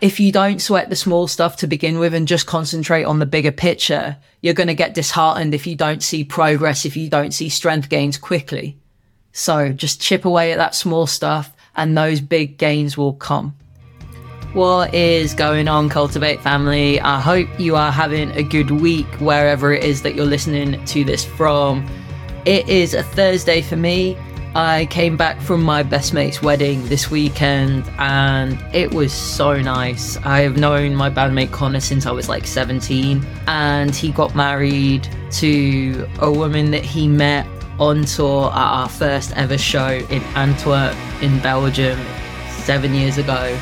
if you don't sweat the small stuff to begin with and just concentrate on the bigger picture, you're going to get disheartened if you don't see progress, if you don't see strength gains quickly. So just chip away at that small stuff and those big gains will come. What is going on, CULTIV8 family? I hope you are having a good week wherever it is that you're listening to this from. It is a Thursday for me. I came back from my best mate's wedding this weekend and it was so nice. I have known my bandmate Connor since I was like 17 and he got married to a woman that he met on tour at our first ever show in Antwerp in Belgium seven years ago.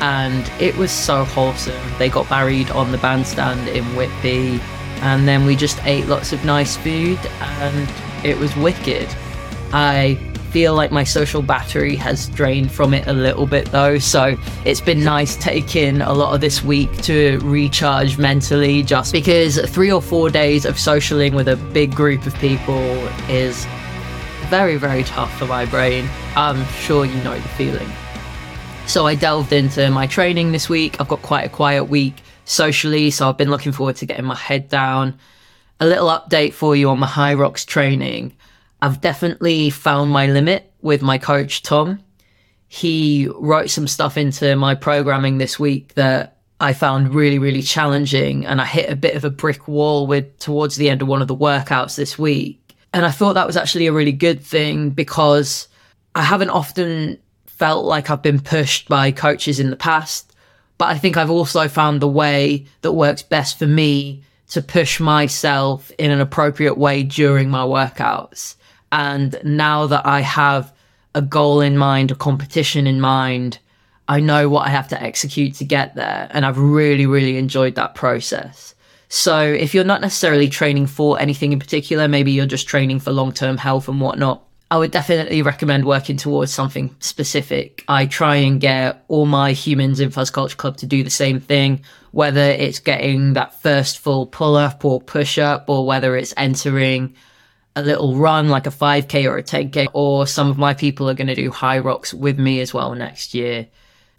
And it was so wholesome. They got married on the bandstand in Whitby and then we just ate lots of nice food and it was wicked. I feel like my social battery has drained from it a little bit though, so it's been nice taking a lot of this week to recharge mentally just because three or four days of socialing with a big group of people is very, very tough for my brain. I'm sure you know the feeling. So I delved into my training this week. I've got quite a quiet week socially, so I've been looking forward to getting my head down. A little update for you on my HYROX training. I've definitely found my limit with my coach, Tom. He wrote some stuff into my programming this week that I found really, really challenging. And I hit a bit of a brick wall with towards the end of one of the workouts this week. And I thought that was actually a really good thing because I haven't often felt like I've been pushed by coaches in the past. But I think I've also found the way that works best for me to push myself in an appropriate way during my workouts. And now that I have a goal in mind, a competition in mind, I know what I have to execute to get there. And I've really, really enjoyed that process. So if you're not necessarily training for anything in particular, maybe you're just training for long term health and whatnot, I would definitely recommend working towards something specific. I try and get all my humans in Fuzz Culture Club to do the same thing, whether it's getting that first full pull up or push up, or whether it's entering a little run like a 5k or a 10k or some of my people are going to do HYROX with me as well next year.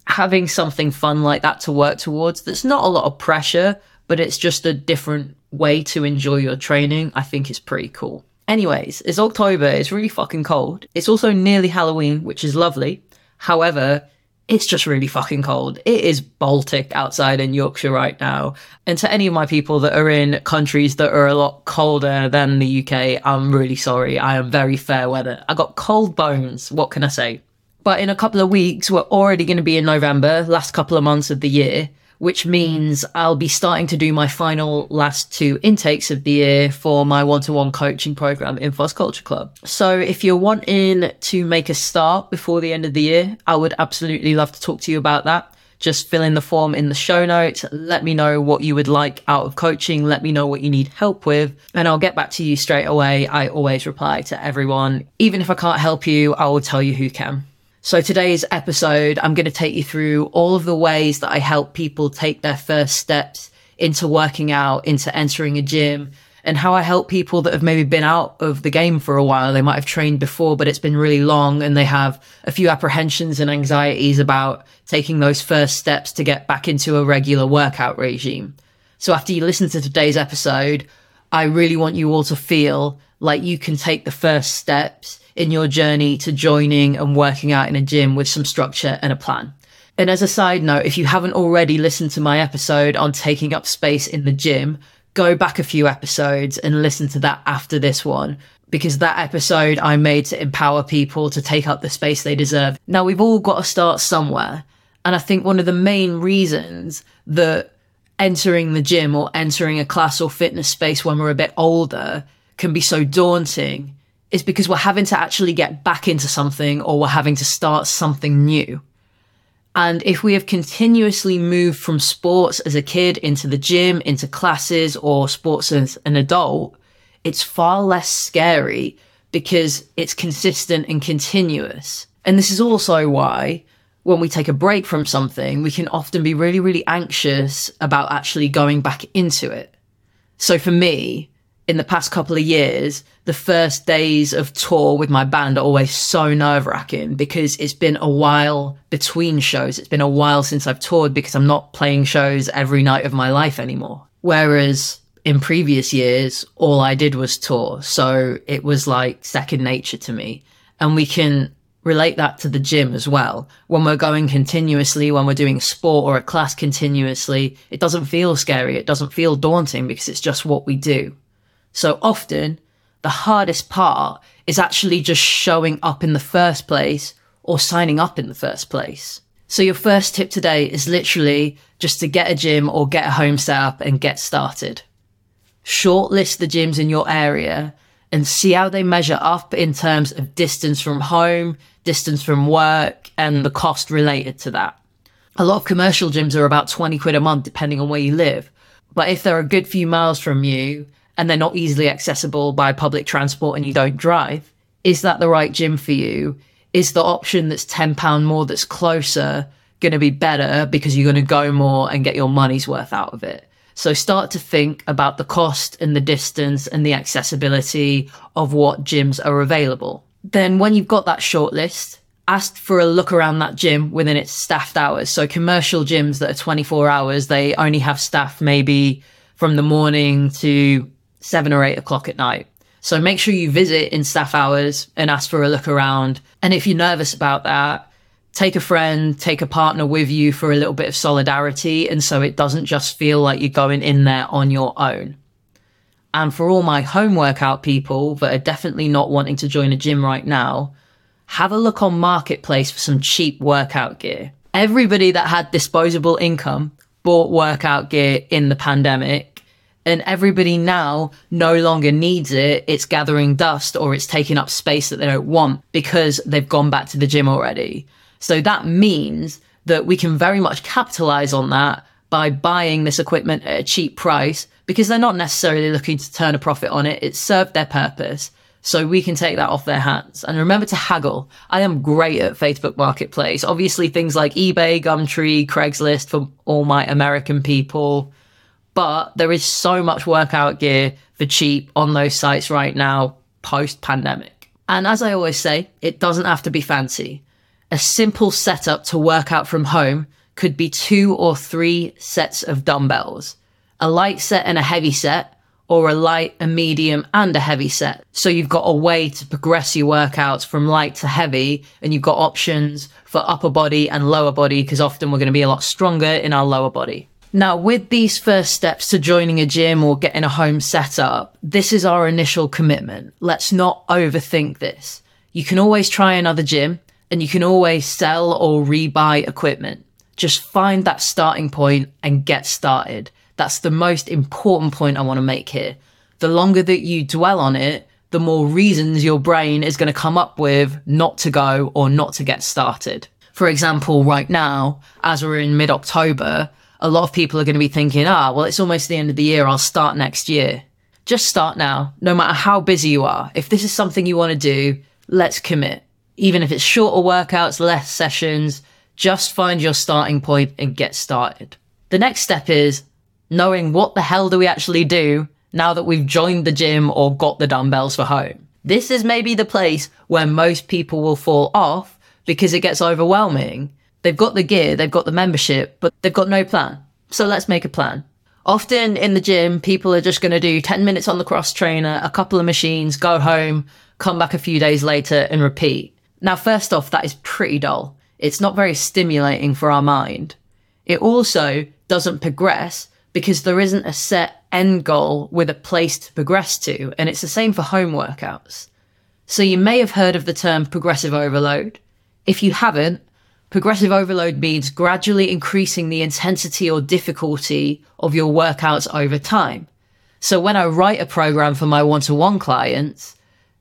Having something fun like that to work towards that's not a lot of pressure but it's just a different way to enjoy your training i think is pretty cool. Anyways it's october it's really fucking cold. It's also nearly halloween which is lovely. However it's just really fucking cold. It is Baltic outside in Yorkshire right now. And to any of my people that are in countries that are a lot colder than the UK, I'm really sorry. I am very fair weather. I got cold bones. What can I say? But in a couple of weeks, we're already going to be in November, last couple of months of the year which mm. means I'll be starting to do my final last two intakes of the year for my one-to-one coaching program in Fuzz Culture Club. So if you're wanting to make a start before the end of the year, I would absolutely love to talk to you about that. Just fill in the form in the show notes. Let me know what you would like out of coaching. Let me know what you need help with and I'll get back to you straight away. I always reply to everyone. Even if I can't help you, I will tell you who can. So today's episode, I'm going to take you through all of the ways that I help people take their first steps into working out, into entering a gym, and how I help people that have maybe been out of the game for a while. They might have trained before, but it's been really long and they have a few apprehensions and anxieties about taking those first steps to get back into a regular workout regime. So after you listen to today's episode, I really want you all to feel like you can take the first steps in your journey to joining and working out in a gym with some structure and a plan. And as a side note, if you haven't already listened to my episode on taking up space in the gym, go back a few episodes and listen to that after this one because that episode I made to empower people to take up the space they deserve. Now we've all got to start somewhere. And I think one of the main reasons that entering the gym or entering a class or fitness space when we're a bit older can be so daunting is because we're having to actually get back into something or we're having to start something new. And if we have continuously moved from sports as a kid into the gym, into classes or sports as an adult, it's far less scary because it's consistent and continuous. And this is also why when we take a break from something, we can often be really, really anxious about actually going back into it. So for me, in the past couple of years, the first days of tour with my band are always so nerve wracking because it's been a while between shows. It's been a while since I've toured because I'm not playing shows every night of my life anymore. Whereas in previous years, all I did was tour. So it was like second nature to me. And we can relate that to the gym as well. When we're going continuously, when we're doing sport or a class continuously, it doesn't feel scary. It doesn't feel daunting because it's just what we do. So often, the hardest part is actually just showing up in the first place or signing up in the first place. So your first tip today is literally just to get a gym or get a home set up and get started. Shortlist the gyms in your area and see how they measure up in terms of distance from home, distance from work, and the cost related to that. A lot of commercial gyms are about 20 quid a month, depending on where you live. But if they're a good few miles from you and they're not easily accessible by public transport and you don't drive, is that the right gym for you? Is the option that's £10 more that's closer going to be better because you're going to go more and get your money's worth out of it? So start to think about the cost and the distance and the accessibility of what gyms are available. Then when you've got that shortlist, ask for a look around that gym within its staffed hours. So commercial gyms that are 24 hours, they only have staff maybe from the morning to seven or eight o'clock at night. So make sure you visit in staff hours and ask for a look around. And if you're nervous about that, take a friend, take a partner with you for a little bit of solidarity. And so it doesn't just feel like you're going in there on your own. And for all my home workout people that are definitely not wanting to join a gym right now, have a look on Marketplace for some cheap workout gear. Everybody that had disposable income bought workout gear in the pandemic and everybody now no longer needs it. It's gathering dust or it's taking up space that they don't want because they've gone back to the gym already. So that means that we can very much capitalize on that by buying this equipment at a cheap price because they're not necessarily looking to turn a profit on it. It served their purpose. So we can take that off their hands. And remember to haggle. I am great at Facebook Marketplace. Obviously things like eBay, Gumtree, Craigslist for all my American people but there is so much workout gear for cheap on those sites right now, post pandemic. And as I always say, it doesn't have to be fancy. A simple setup to work out from home could be two or three sets of dumbbells, a light set and a heavy set, or a light, a medium, and a heavy set. So you've got a way to progress your workouts from light to heavy, and you've got options for upper body and lower body, because often we're going to be a lot stronger in our lower body. Now, with these first steps to joining a gym or getting a home set up, this is our initial commitment. Let's not overthink this. You can always try another gym and you can always sell or rebuy equipment. Just find that starting point and get started. That's the most important point I want to make here. The longer that you dwell on it, the more reasons your brain is going to come up with not to go or not to get started. For example, right now, as we're in mid October, a lot of people are going to be thinking, ah, well, it's almost the end of the year. I'll start next year. Just start now, no matter how busy you are. If this is something you want to do, let's commit. Even if it's shorter workouts, less sessions, just find your starting point and get started. The next step is knowing what the hell do we actually do now that we've joined the gym or got the dumbbells for home. This is maybe the place where most people will fall off because it gets overwhelming They've got the gear, they've got the membership, but they've got no plan. So let's make a plan. Often in the gym, people are just going to do 10 minutes on the cross trainer, a couple of machines, go home, come back a few days later and repeat. Now, first off, that is pretty dull. It's not very stimulating for our mind. It also doesn't progress because there isn't a set end goal with a place to progress to. And it's the same for home workouts. So you may have heard of the term progressive overload. If you haven't, Progressive overload means gradually increasing the intensity or difficulty of your workouts over time. So when I write a program for my one-to-one clients,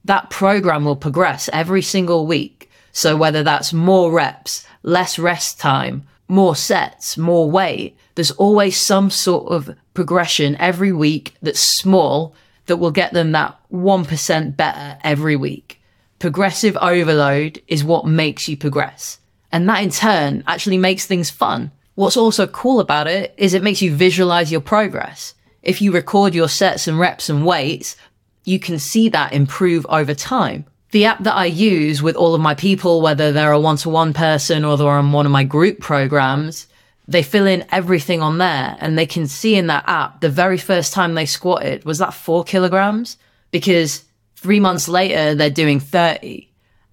that program will progress every single week. So whether that's more reps, less rest time, more sets, more weight, there's always some sort of progression every week that's small that will get them that 1% better every week. Progressive overload is what makes you progress. And that in turn actually makes things fun. What's also cool about it is it makes you visualize your progress. if you record your sets and reps and weights, you can see that improve over time. The app that I use with all of my people, whether they're a one to one person or they're on one of my group programs, they fill in everything on there and they can see in that app the very first time they squatted was that four kilograms because three months later they're doing 30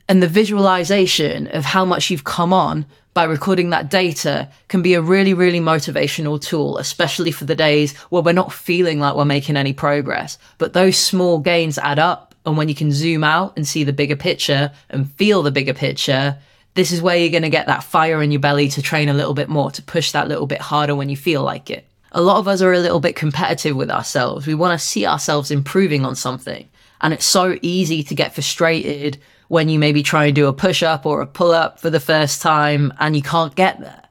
and the visualization of how much you've come on by recording that data can be a really, really motivational tool, especially for the days where we're not feeling like we're making any progress. But those small gains add up. And when you can zoom out and see the bigger picture and feel the bigger picture, this is where you're going to get that fire in your belly to train a little bit more, to push that little bit harder when you feel like it. A lot of us are a little bit competitive with ourselves. We want to see ourselves improving on something. And it's so easy to get frustrated when you maybe try and do a push up or a pull up for the first time and you can't get there.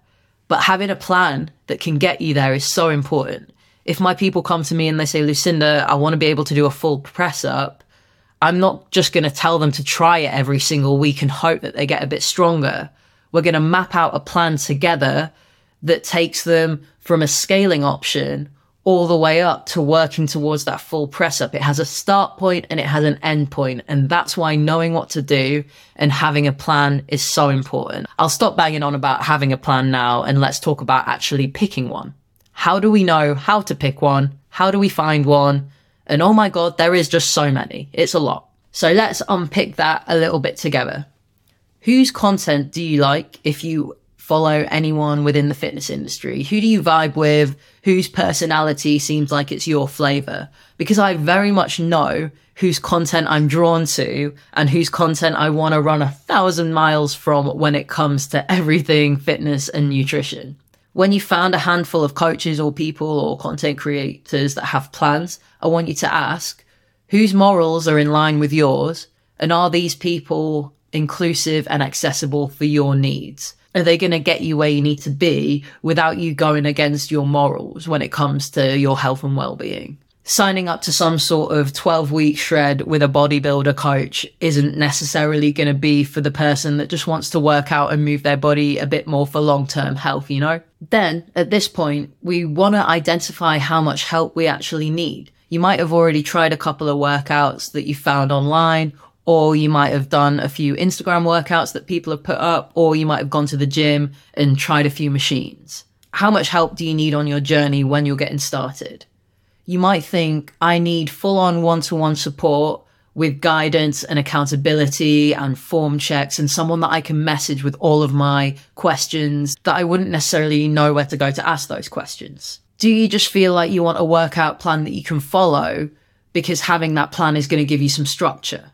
But having a plan that can get you there is so important. If my people come to me and they say, Lucinda, I want to be able to do a full press up, I'm not just going to tell them to try it every single week and hope that they get a bit stronger. We're going to map out a plan together that takes them from a scaling option all the way up to working towards that full press up. It has a start point and it has an end point, And that's why knowing what to do and having a plan is so important. I'll stop banging on about having a plan now and let's talk about actually picking one. How do we know how to pick one? How do we find one? And oh my God, there is just so many. It's a lot. So let's unpick that a little bit together. Whose content do you like if you follow anyone within the fitness industry? Who do you vibe with? Whose personality seems like it's your flavor? Because I very much know whose content I'm drawn to and whose content I want to run a thousand miles from when it comes to everything fitness and nutrition. When you found a handful of coaches or people or content creators that have plans, I want you to ask whose morals are in line with yours and are these people inclusive and accessible for your needs? Are they going to get you where you need to be without you going against your morals when it comes to your health and well-being? Signing up to some sort of 12 week shred with a bodybuilder coach isn't necessarily going to be for the person that just wants to work out and move their body a bit more for long term health, you know? Then at this point, we want to identify how much help we actually need. You might have already tried a couple of workouts that you found online or you might have done a few Instagram workouts that people have put up, or you might have gone to the gym and tried a few machines. How much help do you need on your journey when you're getting started? You might think, I need full on one to one support with guidance and accountability and form checks and someone that I can message with all of my questions that I wouldn't necessarily know where to go to ask those questions. Do you just feel like you want a workout plan that you can follow because having that plan is going to give you some structure?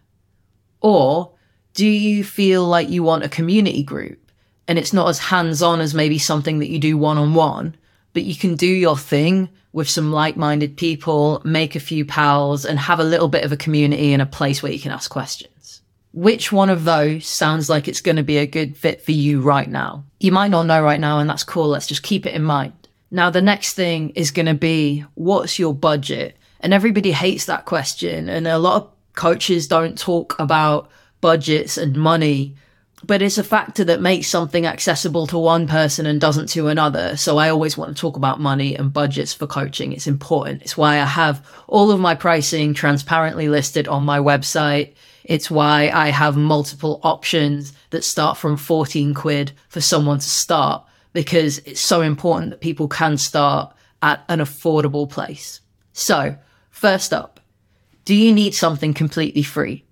Or do you feel like you want a community group and it's not as hands on as maybe something that you do one on one, but you can do your thing with some like minded people, make a few pals, and have a little bit of a community and a place where you can ask questions? Which one of those sounds like it's going to be a good fit for you right now? You might not know right now, and that's cool. Let's just keep it in mind. Now, the next thing is going to be what's your budget? And everybody hates that question. And a lot of coaches don't talk about budgets and money, but it's a factor that makes something accessible to one person and doesn't to another. So I always want to talk about money and budgets for coaching. It's important. It's why I have all of my pricing transparently listed on my website. It's why I have multiple options that start from 14 quid for someone to start because it's so important that people can start at an affordable place. So first up, do you need something completely free?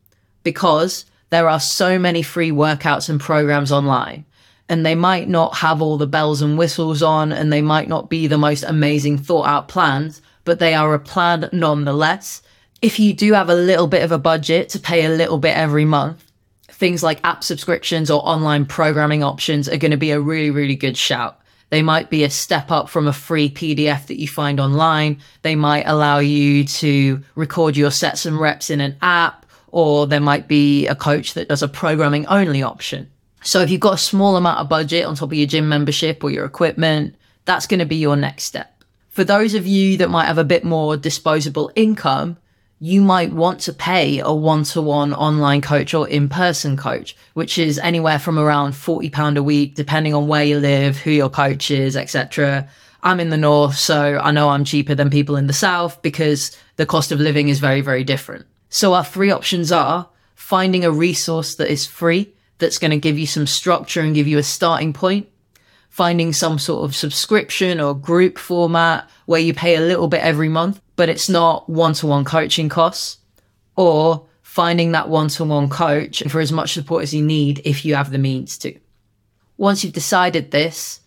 Because there are so many free workouts and programs online and they might not have all the bells and whistles on and they might not be the most amazing thought out plans, but they are a plan nonetheless. If you do have a little bit of a budget to pay a little bit every month, things like app subscriptions or online programming options are going to be a really, really good shout. They might be a step up from a free PDF that you find online. They might allow you to record your sets and reps in an app, or there might be a coach that does a programming only option. So if you've got a small amount of budget on top of your gym membership or your equipment, that's going to be your next step. For those of you that might have a bit more disposable income, you might want to pay a one-to-one online coach or in-person coach, which is anywhere from around £40 a week, depending on where you live, who your coach is, etc. I'm in the north, so I know I'm cheaper than people in the south because the cost of living is very, very different. So our three options are finding a resource that is free, that's going to give you some structure and give you a starting point, finding some sort of subscription or group format where you pay a little bit every month, but it's not one to one coaching costs, or finding that one to one coach for as much support as you need if you have the means to. Once you've decided this,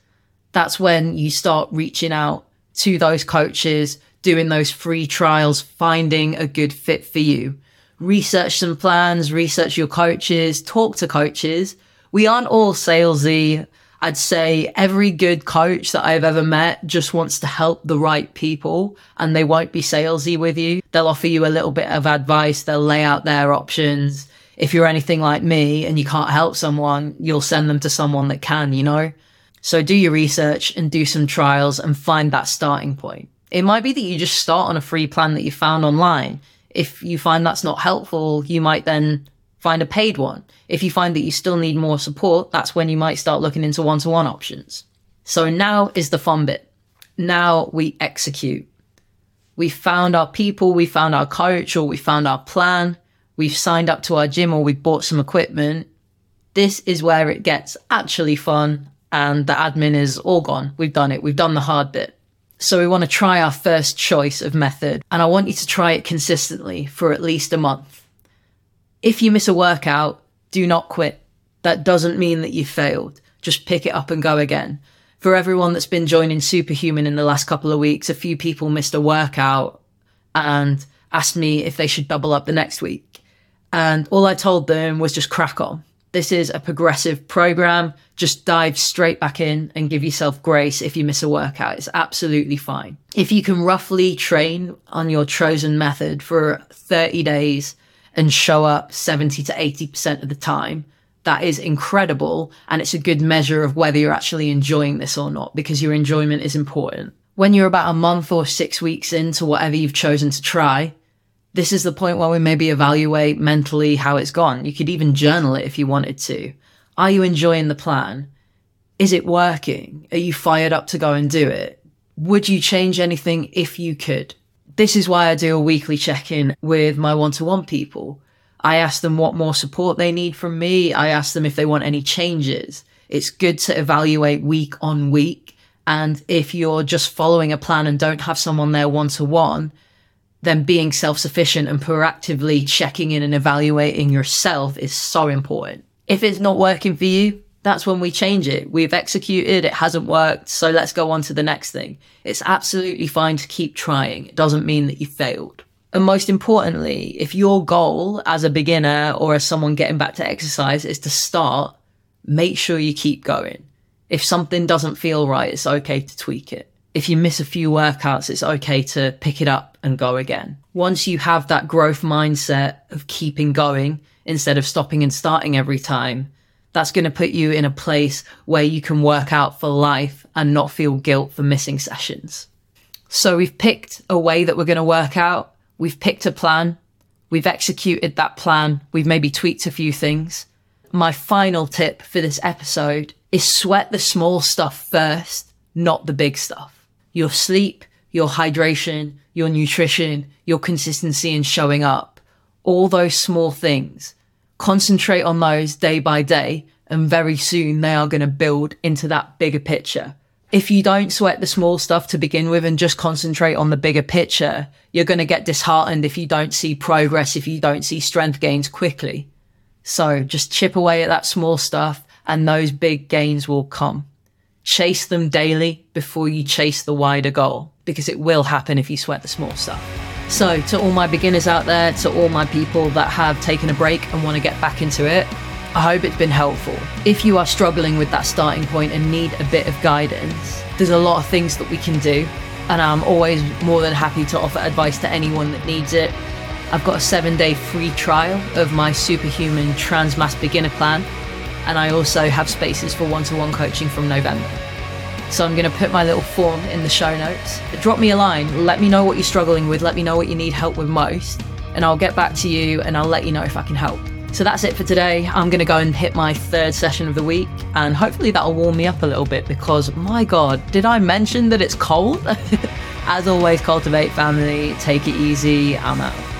that's when you start reaching out to those coaches, doing those free trials, finding a good fit for you. Research some plans, research your coaches, talk to coaches. We aren't all salesy. I'd say every good coach that I've ever met just wants to help the right people and they won't be salesy with you. They'll offer you a little bit of advice. They'll lay out their options. If you're anything like me and you can't help someone, you'll send them to someone that can, you know? So do your research and do some trials and find that starting point. It might be that you just start on a free plan that you found online. If you find that's not helpful, you might then find a paid one. If you find that you still need more support, that's when you might start looking into one to one options. So now is the fun bit. Now we execute. We found our people, we found our coach, or we found our plan. We've signed up to our gym or we bought some equipment. This is where it gets actually fun and the admin is all gone. We've done it. We've done the hard bit. So we want to try our first choice of method and I want you to try it consistently for at least a month. If you miss a workout, do not quit. That doesn't mean that you failed. Just pick it up and go again. For everyone that's been joining Superhuman in the last couple of weeks, a few people missed a workout and asked me if they should double up the next week. And all I told them was just crack on. This is a progressive program. Just dive straight back in and give yourself grace if you miss a workout. It's absolutely fine. If you can roughly train on your chosen method for 30 days and show up 70 to 80% of the time, that is incredible. And it's a good measure of whether you're actually enjoying this or not because your enjoyment is important. When you're about a month or six weeks into whatever you've chosen to try, this is the point where we maybe evaluate mentally how it's gone. You could even journal it if you wanted to. Are you enjoying the plan? Is it working? Are you fired up to go and do it? Would you change anything if you could? This is why I do a weekly check in with my one to one people. I ask them what more support they need from me. I ask them if they want any changes. It's good to evaluate week on week. And if you're just following a plan and don't have someone there one to one, then being self sufficient and proactively checking in and evaluating yourself is so important. If it's not working for you, that's when we change it. We've executed, it hasn't worked, so let's go on to the next thing. It's absolutely fine to keep trying. It doesn't mean that you failed. And most importantly, if your goal as a beginner or as someone getting back to exercise is to start, make sure you keep going. If something doesn't feel right, it's okay to tweak it if you miss a few workouts, it's okay to pick it up and go again. Once you have that growth mindset of keeping going instead of stopping and starting every time, that's going to put you in a place where you can work out for life and not feel guilt for missing sessions. So we've picked a way that we're going to work out. We've picked a plan. We've executed that plan. We've maybe tweaked a few things. My final tip for this episode is sweat the small stuff first, not the big stuff your sleep, your hydration, your nutrition, your consistency in showing up, all those small things. Concentrate on those day by day, and very soon they are going to build into that bigger picture. If you don't sweat the small stuff to begin with and just concentrate on the bigger picture, you're going to get disheartened if you don't see progress, if you don't see strength gains quickly. So just chip away at that small stuff and those big gains will come. Chase them daily before you chase the wider goal because it will happen if you sweat the small stuff. So, to all my beginners out there, to all my people that have taken a break and want to get back into it, I hope it's been helpful. If you are struggling with that starting point and need a bit of guidance, there's a lot of things that we can do, and I'm always more than happy to offer advice to anyone that needs it. I've got a seven day free trial of my superhuman transmasc beginner plan and I also have spaces for one to one coaching from November. So I'm going to put my little form in the show notes. Drop me a line, let me know what you're struggling with, let me know what you need help with most, and I'll get back to you and I'll let you know if I can help. So that's it for today. I'm going to go and hit my third session of the week, and hopefully that'll warm me up a little bit because my God, did I mention that it's cold? As always, CULTIV8 family, take it easy. I'm out.